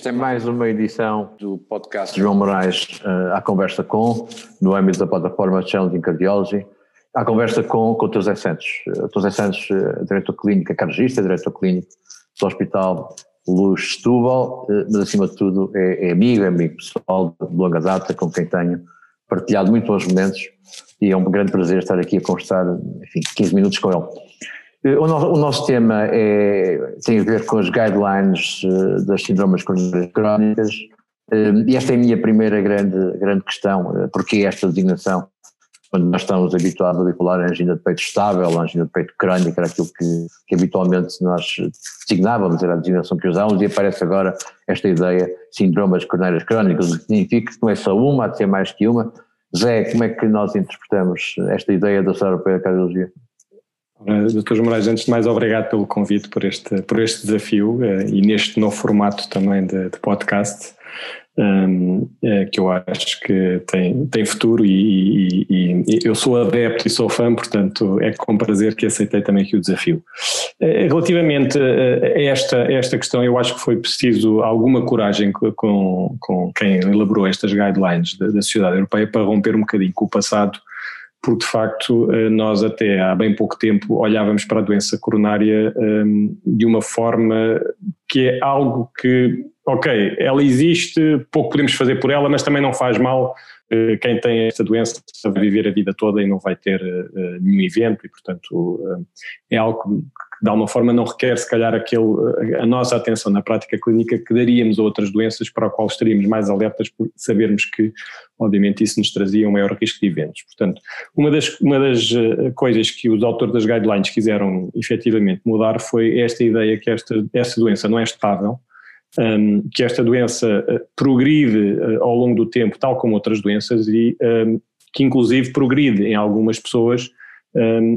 Esta é mais uma edição do podcast João Moraes uh, à conversa com, no âmbito da plataforma Challenging Cardiology, à conversa com, com o José Santos. O José Santos, uh, diretor clínico, é cardiologista, diretor clínico do Hospital Luz Setúbal, uh, mas acima de tudo é, é, amigo, é amigo pessoal de longa data, com quem tenho partilhado muito bons momentos e é um grande prazer estar aqui a conversar, enfim, 15 minutos com ele. O nosso, o nosso, tema é, tem a ver com as guidelines uh, das síndromes crónicas uh, e esta é a minha primeira grande, grande questão, uh, porque esta designação, quando nós estamos habituados a a angina de peito estável, angina de peito crónica, era aquilo que, que habitualmente nós designávamos, era a designação que usávamos e aparece agora esta ideia síndromes coronárias crónicas, o que significa que não é só uma, há de ser mais que uma. Zé, como é que nós interpretamos esta ideia da Sociedade Europeia de Cardiologia? Doutor Moraes, antes de mais, obrigado pelo convite, por este, por este desafio uh, e neste novo formato também de, de podcast, um, é, que eu acho que tem, tem futuro e, e, e, eu sou adepto e sou fã, portanto é com prazer que aceitei também aqui o desafio. Relativamente a esta, esta questão, eu acho que foi preciso alguma coragem com, com quem elaborou estas guidelines da, da Sociedade Europeia para romper um bocadinho com o passado porque de facto eh, nós até há bem pouco tempo olhávamos para a doença coronária um, de uma forma que é algo que, ok, ela existe, pouco podemos fazer por ela, mas também não faz mal uh, quem tem esta doença vai viver a vida toda e não vai ter uh, nenhum evento e portanto uh, é algo de alguma forma não requer se calhar aquele, a nossa atenção na prática clínica que daríamos a outras doenças para a qual estaríamos mais alertas por sabermos que obviamente isso nos trazia um maior risco de eventos. Portanto, uma das, uma das eh, coisas que os autores das guidelines quiseram efetivamente mudar foi esta ideia que esta, esta doença não é estável, um, que esta doença uh, progride uh, ao longo do tempo, tal como outras doenças, e um, que inclusive progride em algumas pessoas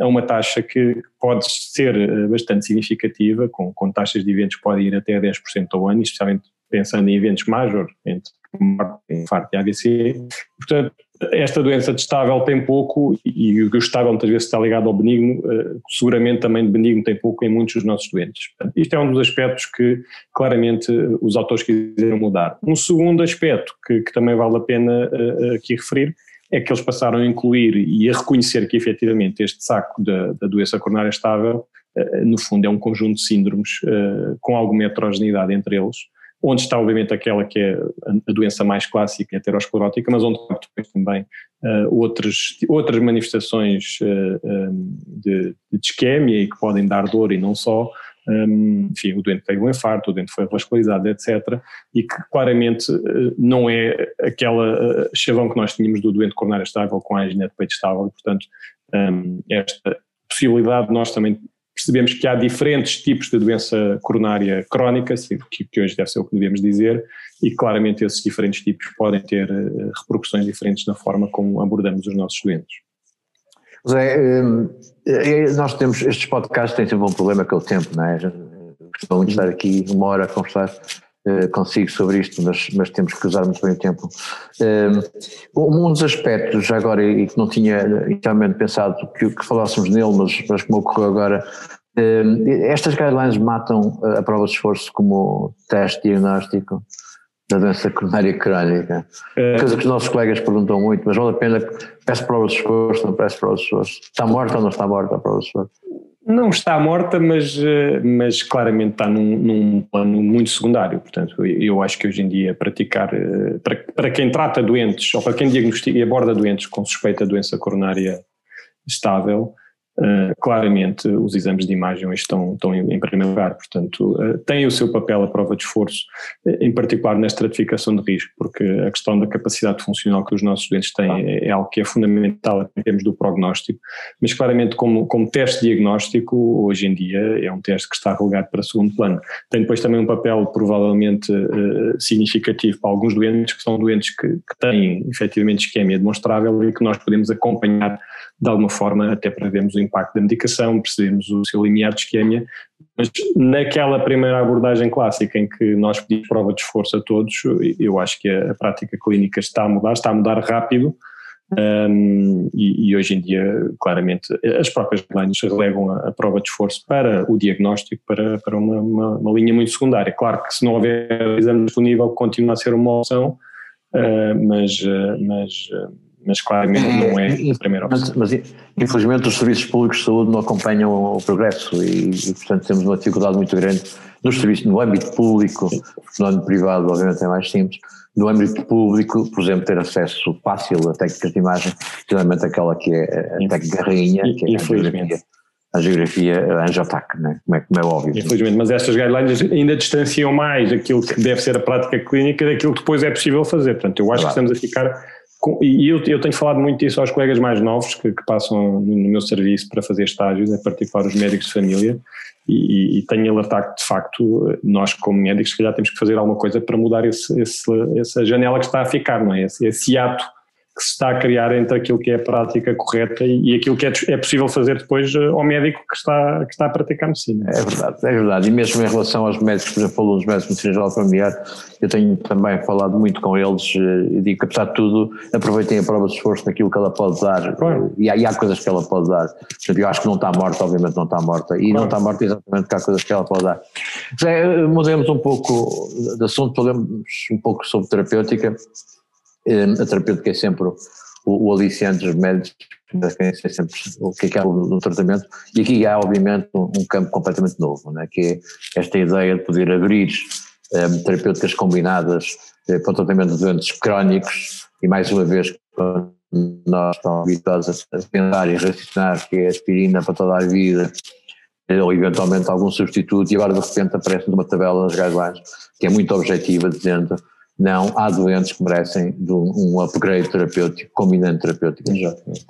a uma taxa que pode ser eh, bastante significativa, com, com taxas de eventos que podem ir até 10% ao ano, especialmente pensando em eventos major, entre morte, infarto e AVC. Portanto, esta doença de estável tem pouco, e o estável muitas vezes está ligado ao benigno, eh, seguramente também de benigno tem pouco em muitos dos nossos doentes. Portanto, isto é um dos aspectos que claramente os autores quiseram mudar. Um segundo aspecto que, que também vale a pena aqui referir é que eles passaram a incluir e a reconhecer que efetivamente este saco da, da doença coronária estável, uh, no fundo, é um conjunto de síndromes uh, com alguma heterogeneidade entre eles, onde está obviamente aquela que é a doença mais clássica, heterosclerótica, mas onde depois também outras, outras manifestações de, de isquémia e que podem dar dor e não só, enfim, o doente teve um infarto, o doente foi vascularizado, etc. E que claramente uh, não é aquela uh, chavão que nós tínhamos do doente coronário estável com a angina de peito estável, portanto, esta possibilidade nós também percebemos que há diferentes tipos de doença coronária crónica, que, hoje deve ser o que devemos dizer, e claramente esses diferentes tipos podem ter uh, repercussões diferentes na forma como abordamos os nossos doentes. Zé, hum, eh, nós temos, estes podcasts têm sempre um problema é o tempo, não é? De estar aqui uma hora a conversar uh, consigo sobre isto, mas, mas temos que usar muito bem o tempo. Um, um dos aspectos, agora, e que não tinha inicialmente pensado que, que falássemos nele, mas, mas como ocorreu agora, estas guidelines matam a prova de esforço como teste diagnóstico? Da doença coronária crónica. É. Coisa que os nossos colegas perguntam muito, mas vale a pena, peço provas de esforço, não peço provas de esforço. Está morta ou não está morta a prova de esforço? Não está morta, mas, eh, mas claramente está num, num plano muito secundário. Portanto, eu acho que hoje em dia praticar, eh, para, para quem trata doentes, ou para quem diagnostica e aborda doentes com suspeita de doença coronária estável, Uh, claramente os exames de imagem estão, estão em, em primeiro lugar, portanto uh, tem o seu papel a prova de esforço, uh, em particular na estratificação de risco, porque a questão da capacidade funcional que os nossos doentes têm é, é algo que é fundamental em termos do prognóstico, mas claramente como, como teste diagnóstico hoje em dia é um teste que está relegado para segundo plano. Tem depois também um papel provavelmente significativo para alguns doentes que são doentes que, que têm efetivamente isquemia demonstrável e que nós podemos acompanhar de alguma forma até para vermos o impacto da medicação, percebemos o seu limiar de isquemia, mas naquela primeira abordagem clássica em que nós pedimos prova de esforço a todos, eu acho que a, a prática clínica está a mudar, está a mudar rápido, Um, e, e, hoje em dia, claramente, as próprias guidelines relegam a, a, prova de esforço para o diagnóstico, para, para uma, uma, uma, linha muito secundária. Claro que se não houver exame disponível, continua a ser uma opção, uh, mas, uh, mas, uh, mas claramente não é a primeira opção. Mas, mas, infelizmente os serviços públicos de saúde não acompanham o progresso e, e portanto temos uma dificuldade muito grande nos serviços, no âmbito público, no âmbito privado obviamente é mais simples, no âmbito público, por exemplo, ter acesso fácil a técnicas de imagem, geralmente aquela que é a técnica rainha, que é a geografia, a geografia ANJOTAC, né? como, é, como é óbvio. Infelizmente, mas estas guidelines ainda distanciam mais aquilo que deve ser a prática clínica daquilo que depois é possível fazer. Portanto, eu acho claro. que estamos a ficar e eu, eu, tenho falado muito disso aos colegas mais novos que, que passam no, meu serviço para fazer estágios, em particular os médicos de família, e, e, tenho alertado que de facto nós como médicos se calhar temos que fazer alguma coisa para mudar esse, esse, essa janela que está a ficar, não é? Esse, esse ato que se está a criar entre aquilo que é a prática correta e, aquilo que é, é, possível fazer depois eh, ao médico que está, que está a praticar medicina. É verdade, é verdade. E mesmo em relação aos médicos, por exemplo, alunos médicos de medicina geral familiar, eu tenho também falado muito com eles eh, e digo que apesar de tudo aproveitem a prova de esforço naquilo que ela pode dar claro. e, há, e, há, coisas que ela pode dar. Eu acho que não está morta, obviamente não está morta e claro. não está morta exatamente porque há coisas que ela pode dar. É, mudemos um pouco de assunto, falemos um pouco sobre terapêutica a terapêutica é sempre o, o aliciante dos médicos, é sempre o que é que há no tratamento, e aqui há obviamente um, campo completamente novo, né, que é esta ideia de poder abrir um, terapêuticas combinadas uh, para o tratamento de doentes crónicos, e mais uma vez nós estamos habituados a pensar e raciocinar que é aspirina para toda a vida, eh, ou eventualmente algum substituto, e agora de repente aparece numa tabela nas guidelines que é muito objetiva, dizendo não, há doentes que merecem um, upgrade terapêutico, combinante terapêutico. Exatamente.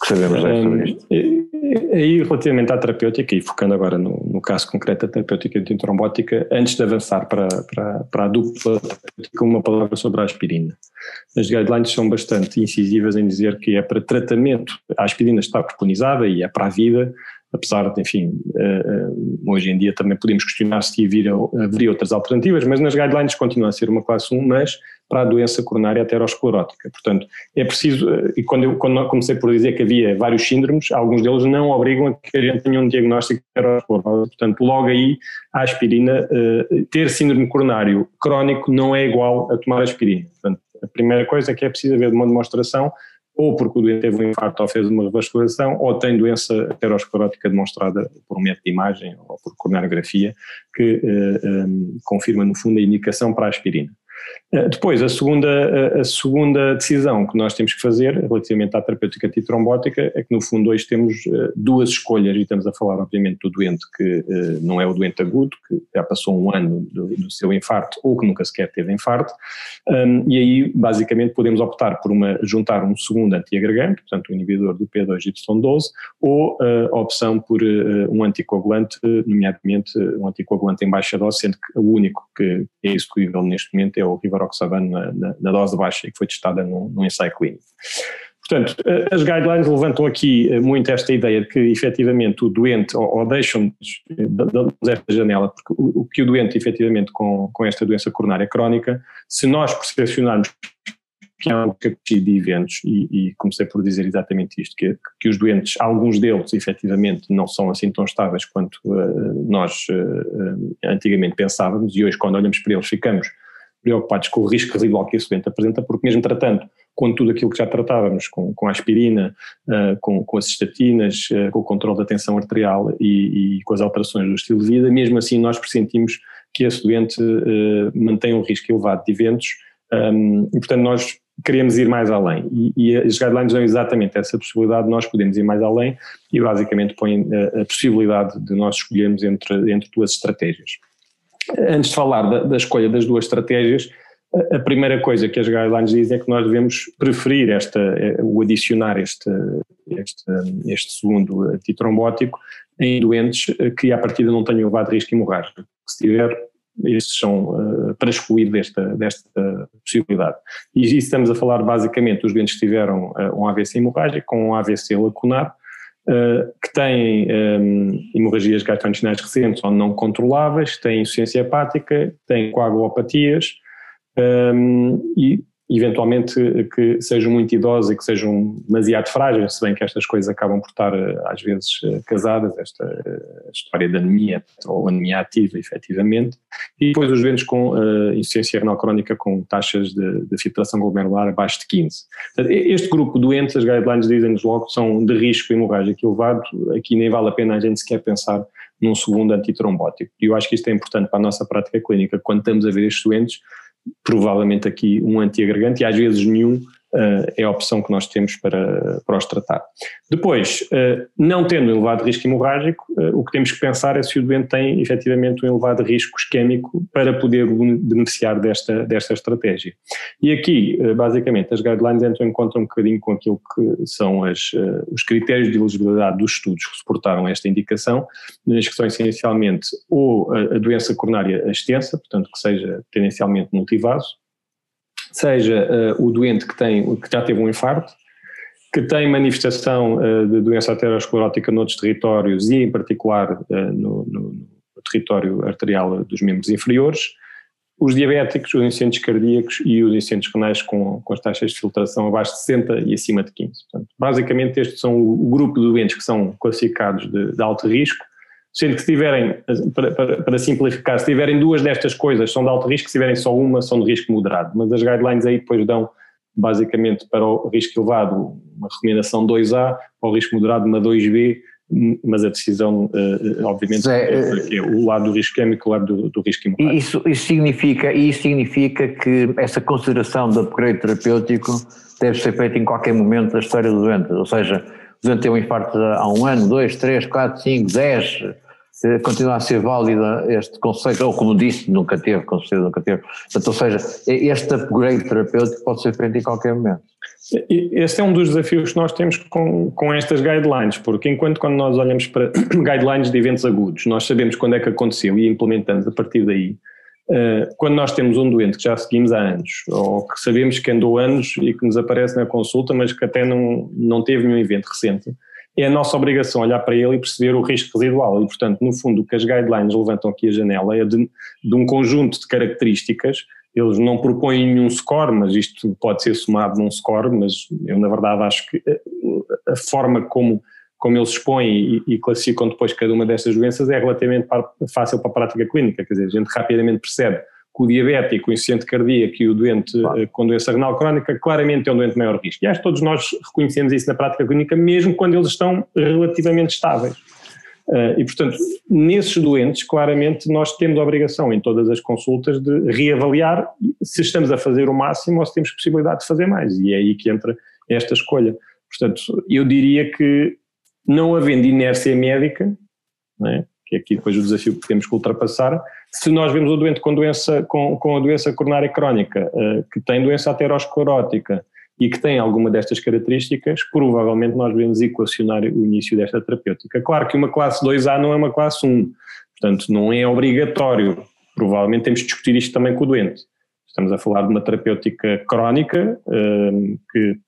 O que sabemos é sobre isto? Aí, relativamente à terapêutica, e focando agora no, no caso concreto da terapêutica antitrombótica, antes de avançar para, para, para a dupla terapêutica, uma palavra sobre a aspirina. As guidelines são bastante incisivas em dizer que é para tratamento, a aspirina está preconizada e é para a vida, apesar de, enfim, eh, eh, hoje em dia também podemos questionar se haveria, haveria outras alternativas, mas nas guidelines continua a ser uma classe 1, mas para a doença coronária aterosclerótica. Portanto, é preciso, eh, e quando eu quando comecei por dizer que havia vários síndromes, alguns deles não obrigam a que a gente tenha um diagnóstico de. Portanto, logo aí a aspirina, ter síndrome coronário crónico não é igual a tomar aspirina. Portanto, a primeira coisa é que é preciso haver uma demonstração ou porque o doente teve um infarto ou fez uma revascularização, ou tem doença aterosclerótica demonstrada por um método de imagem ou por coronariografia, que eh, eh, confirma, no fundo, a indicação para a aspirina. Eh, depois, a segunda, a segunda decisão que nós temos que fazer relativamente à terapêutica antitrombótica é que, no fundo, hoje temos eh, duas escolhas, e estamos a falar, obviamente, do doente que eh, não é o doente agudo, que já passou um ano do, do seu infarto ou que nunca sequer teve infarto, um, e aí, basicamente, podemos optar por uma, juntar um segundo antiagregante, portanto, o inibidor do P2Y12, ou a opção por um anticoagulante, nomeadamente um anticoagulante em baixa dose, sendo que o único que é execuível neste momento é o rivaroxaban na, na, na, dose baixa e que foi testada num, num ensaio clínico. Portanto, eh, as guidelines levantam aqui eh, muito esta ideia de que efetivamente o doente, ou, ou deixam esta janela, porque o, o, que o doente efetivamente com, com esta doença coronária crónica, se nós percepcionarmos que há um capacidade de eventos, e, e, comecei por dizer exatamente isto, que, que os doentes, alguns deles efetivamente não são assim tão estáveis quanto uh, nós uh, antigamente pensávamos, e hoje quando olhamos para eles ficamos preocupados com o risco residual que esse doente apresenta, porque mesmo tratando com tudo aquilo que já tratávamos, com, com a aspirina, uh, com, com as estatinas, com o controle da tensão arterial e, e, com as alterações do estilo de vida, mesmo assim nós pressentimos que esse doente mantém um risco elevado de eventos. Um, e portanto nós queremos ir mais além e, e as guidelines dão exatamente essa possibilidade, nós podemos ir mais além e basicamente põem a, a possibilidade de nós escolhermos entre, entre duas estratégias. Antes de falar da, da escolha das duas estratégias, a primeira coisa que as guidelines dizem é que nós devemos preferir esta, o adicionar este, este, este segundo antitrombótico em doentes que à partida não tenham elevado risco hemorrágico. Se tiver, estes são uh, para excluir desta, desta possibilidade. E estamos a falar basicamente dos doentes que tiveram uh, um AVC hemorrágico com um AVC lacunar, uh, que têm um, hemorragias gastrointestinais recentes ou não controláveis, têm insuficiência hepática, têm coagulopatias um, e eventualmente que sejam muito idosos e que sejam demasiado frágeis, se bem que estas coisas acabam por estar às vezes casadas, esta história da anemia ou anemia ativa, efetivamente, e depois os doentes com uh, insuficiência renal crónica com taxas de, de filtração glomerular abaixo de 15. Este grupo de doentes, as guidelines dizem-nos logo, são de risco hemorrágico elevado, aqui nem vale a pena a gente sequer pensar num segundo antitrombótico. E eu acho que isto é importante para a nossa prática clínica, quando estamos a ver estes doentes, provavelmente aqui um antiagregante e às vezes nenhum é a opção que nós temos para, para os tratar. Depois, uh, não tendo um elevado risco hemorrágico, uh, o que temos que pensar é se o doente tem efetivamente um elevado risco isquémico para poder beneficiar desta, desta estratégia. E aqui, basicamente, as guidelines entram em conta um bocadinho com aquilo que são as, os critérios de elegibilidade dos estudos que suportaram esta indicação, que são essencialmente ou a doença coronária extensa, portanto que seja tendencialmente multivaso, seja uh, o doente que, tem, que já teve um infarto, que tem manifestação uh, de doença aterosclerótica noutros territórios e em particular uh, no, no, território arterial dos membros inferiores, os diabéticos, os incidentes cardíacos e os incidentes renais com, com as taxas de filtração abaixo de 60 e acima de 15. Portanto, basicamente estes são o grupo de doentes que são classificados de, de alto risco Sendo que se tiverem, para, para, para, simplificar, se tiverem duas destas coisas são de alto risco, se tiverem só uma são de risco moderado. Mas as guidelines aí depois dão basicamente para o risco elevado uma recomendação 2A, para o risco moderado uma 2B, mas a decisão, eh, obviamente, Zé, é, é, o lado do risco químico, o lado do, do risco imunológico. Isso, isso, significa, isso significa que essa consideração do upgrade terapêutico deve ser feita em qualquer momento da história do doente, ou seja, o doente tem um infarto há um ano, dois, três, quatro, cinco, dez, continua a ser válida este conceito, ou como disse, nunca teve, com certeza nunca teve. Portanto, ou seja, este upgrade terapêutico pode ser feito em qualquer momento. Este é um dos desafios que nós temos com, com estas guidelines, porque enquanto quando nós olhamos para guidelines de eventos agudos, nós sabemos quando é que aconteceu e implementamos a partir daí, quando nós temos um doente que já seguimos há anos, ou que sabemos que andou anos e que nos aparece na consulta, mas que até não, não teve nenhum evento recente, é a nossa obrigação olhar para ele e perceber o risco residual. E, portanto, no fundo, o que as guidelines levantam aqui a janela é de, de um conjunto de características. Eles não propõem nenhum score, mas isto pode ser somado num score, mas eu, na verdade, acho que eh, a forma como, como eles expõem e, e classificam depois cada uma destas doenças é relativamente fácil para a prática clínica. Quer dizer, a gente rapidamente percebe que o diabético, o insuficiente cardíaco e o doente claro. com doença renal crónica claramente é um doente de maior risco. E acho que todos nós reconhecemos isso na prática clínica, mesmo quando eles estão relativamente estáveis. Uh, e, portanto, nesses doentes, claramente, nós temos a obrigação em todas as consultas de reavaliar se estamos a fazer o máximo ou se temos possibilidade de fazer mais. E é aí que entra esta escolha. Portanto, eu diria que, não havendo inércia médica, é? que é aqui depois o desafio que temos que ultrapassar, se nós vemos o doente com, doença, com, com a doença coronária crónica, uh, que tem doença aterosclerótica e que tem alguma destas características, provavelmente nós devemos equacionar o início desta terapêutica. Claro que uma classe 2A não é uma classe 1, portanto não é obrigatório, provavelmente temos de discutir isto também com o doente. Estamos a falar de uma terapêutica crónica, uh, que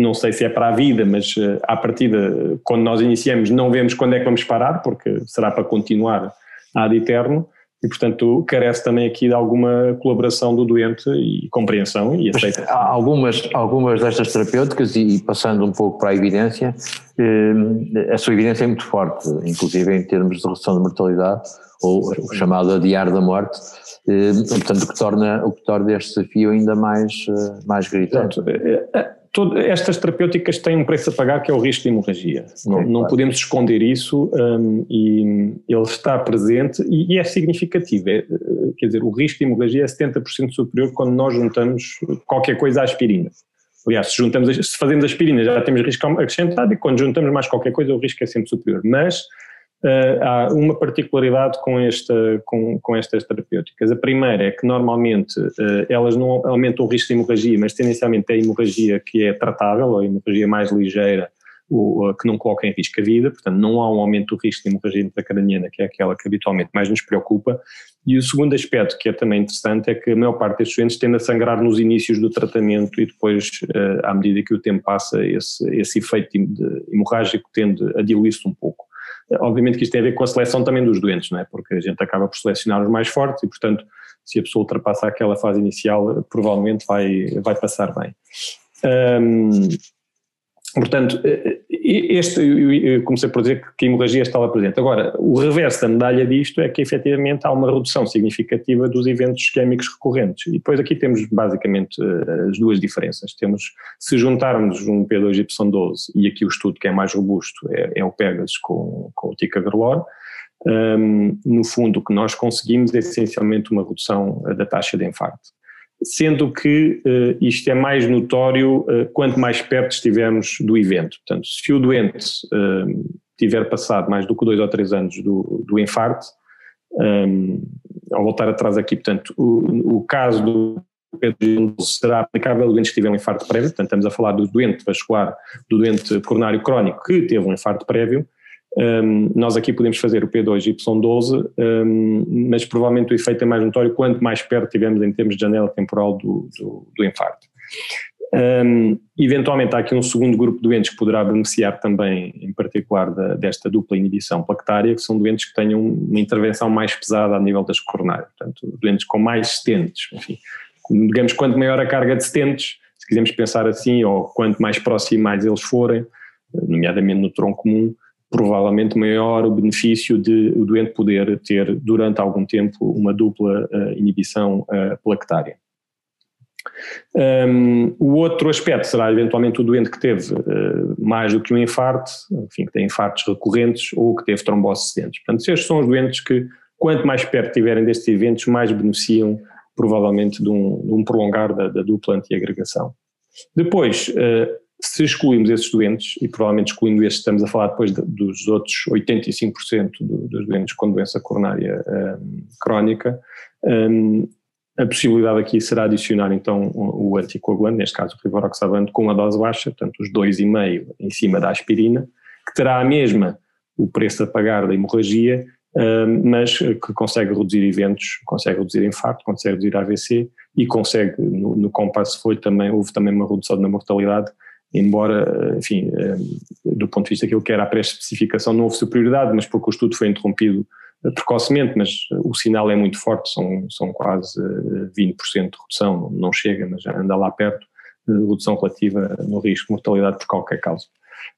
não sei se é para a vida, mas uh, à partida, quando nós iniciamos, não vemos quando é que vamos parar, porque será para continuar ad eterno e, portanto, carece também aqui de alguma colaboração do doente e compreensão e aceita. Algumas, algumas destas terapêuticas, e passando um pouco para a evidência, eh, a sua evidência é muito forte, inclusive em termos de redução de mortalidade, ou o chamado adiar da morte, eh, portanto, o que torna, o que torna este desafio ainda mais, eh, mais gritante. Portanto, todo, estas terapêuticas têm um preço a pagar que é o risco de hemorragia. Não, não podemos esconder isso um, e ele está presente e, e é significativo. É, quer dizer, o risco de hemorragia é 70% superior quando nós juntamos qualquer coisa à aspirina. Aliás, se, juntamos, se fazemos aspirina já temos risco acrescentado e quando juntamos mais qualquer coisa o risco é sempre superior. Mas Uh, há uma particularidade com, esta, com, com, estas terapêuticas. A primeira é que normalmente uh, elas não aumentam o risco de hemorragia, mas tendencialmente é a hemorragia que é tratável, a hemorragia mais ligeira, ou, que não coloca em risco a vida, portanto não há um aumento do risco de hemorragia intracraniana, que é aquela que habitualmente mais nos preocupa. E o segundo aspecto que é também interessante é que a maior parte destes doentes tende a sangrar nos inícios do tratamento e depois, uh, à medida que o tempo passa, esse, esse efeito hemorrágico tende a diluir-se um pouco. Obviamente que isto tem a ver com a seleção também dos doentes, não é? Porque a gente acaba por selecionar os mais fortes e, portanto, se a pessoa ultrapassa aquela fase inicial, provavelmente vai, vai passar bem. Portanto, este, eu comecei por dizer que a hemorragia estava presente. Agora, o reverso da medalha disto é que efetivamente há uma redução significativa dos eventos isquémicos recorrentes. E depois aqui temos basicamente as duas diferenças. Temos, se juntarmos um P2Y12 e aqui o estudo que é mais robusto é, é o Pegasus com, com o Ticagrelor, um, no fundo o que nós conseguimos é essencialmente uma redução da taxa de infarto sendo que uh, isto é mais notório uh, quanto mais perto estivermos do evento. Portanto, se o doente uh, tiver passado mais do que dois ou três anos do, do infarto, um, ao voltar atrás aqui, portanto, o, o caso do será aplicável ao doente que tiver um infarto prévio, portanto estamos a falar do doente vascular, do doente coronário crónico que teve um infarto prévio, um, nós aqui podemos fazer o P2Y12, um, mas provavelmente o efeito é mais notório quanto mais perto estivermos em termos de janela temporal do, do, do infarto. Um, eventualmente há aqui um segundo grupo de doentes que poderá beneficiar também, em particular, da, desta dupla inibição plaquetária, que são doentes que tenham uma intervenção mais pesada a nível das coronárias, portanto, doentes com mais stents, enfim, digamos, quanto maior a carga de stents, se quisermos pensar assim, ou quanto mais próximos eles forem, nomeadamente no tronco comum, provavelmente maior o benefício de o doente poder ter durante algum tempo uma dupla uh, inibição uh, plaquetária. Um, o outro aspecto será eventualmente o doente que teve uh, mais do que um infarto, enfim, que tem infartos recorrentes ou que teve trombose excedentes. Portanto, estes são os doentes que, quanto mais perto estiverem destes eventos, mais beneficiam provavelmente de um, de um prolongar da, da dupla antiagregação. Depois, se excluímos esses doentes, e provavelmente excluindo estes, estamos a falar depois de, dos outros 85% do, dos doentes com doença coronária um, crónica, um, a possibilidade aqui será adicionar então o, anticoagulante, neste caso o rivaroxaban, com uma dose baixa, portanto os 2,5 em cima da aspirina, que terá a mesma o preço a pagar da hemorragia, um, mas que consegue reduzir eventos, consegue reduzir infarto, consegue reduzir AVC e consegue, no, no Compass foi também, houve também uma redução na mortalidade, embora, enfim, eh, do ponto de vista daquilo que era a pré-especificação não houve superioridade, mas porque o estudo foi interrompido eh, precocemente, mas o sinal é muito forte, são, são quase 20% eh, de redução, não chega, mas anda lá perto, redução relativa no risco de mortalidade por qualquer causa.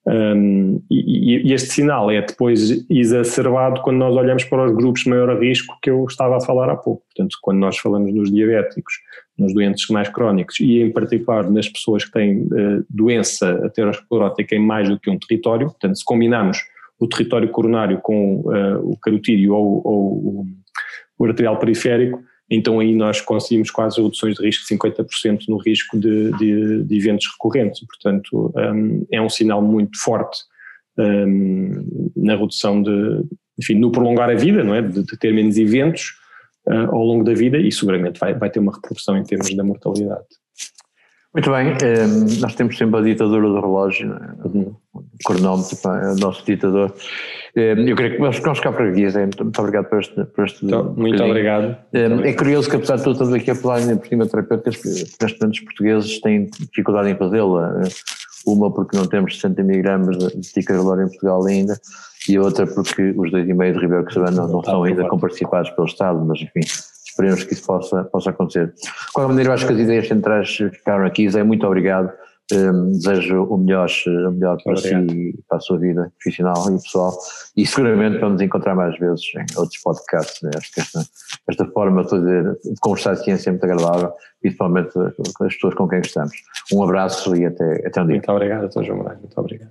Um, e, e, este sinal é depois exacerbado quando nós olhamos para os grupos de maior risco que eu estava a falar há pouco. Portanto, quando nós falamos nos diabéticos, nos doentes mais crónicos e em particular nas pessoas que têm uh, doença aterosclerótica em mais do que um território, portanto, se combinarmos o território coronário com uh, o carotídeo ou, ou o arterial periférico, então aí nós conseguimos quase reduções de risco de 50% no risco de, de, de, eventos recorrentes. Portanto, um, é um sinal muito forte um, na redução de, enfim, no prolongar a vida, não é? De, de ter menos eventos uh, ao longo da vida e seguramente vai, vai ter uma reprodução em termos da mortalidade. Muito bem, um, nós temos sempre a ditadura do relógio, é? uhum. o cronómetro é o nosso ditador. Um, eu creio que vamos ficar por aqui, Zé. Muito, obrigado por este. Por este então, muito, obrigado. Um, é curioso que, apesar de tudo, estamos aqui a falar em por terapêuticas, neste momento os portugueses têm dificuldade em fazê-la. Uma porque não temos 60 miligramas de ticazolor em Portugal ainda, e outra porque os 2,5 de Ribeiro que não, não são ainda comparticipados pelo Estado, mas enfim, esperemos que isso possa, possa acontecer. De qualquer maneira, eu acho que as ideias centrais ficaram aqui. Zé, muito obrigado. Um, desejo o melhor, o melhor para obrigado. si e para a sua vida profissional e pessoal. E seguramente vamos encontrar mais vezes em outros podcasts. Né? Acho que esta, esta forma de, de conversar de ciência é muito agradável, principalmente com as pessoas com quem estamos. Um abraço e até, até um dia. Muito obrigado, Dr. João Moraes. Muito obrigado.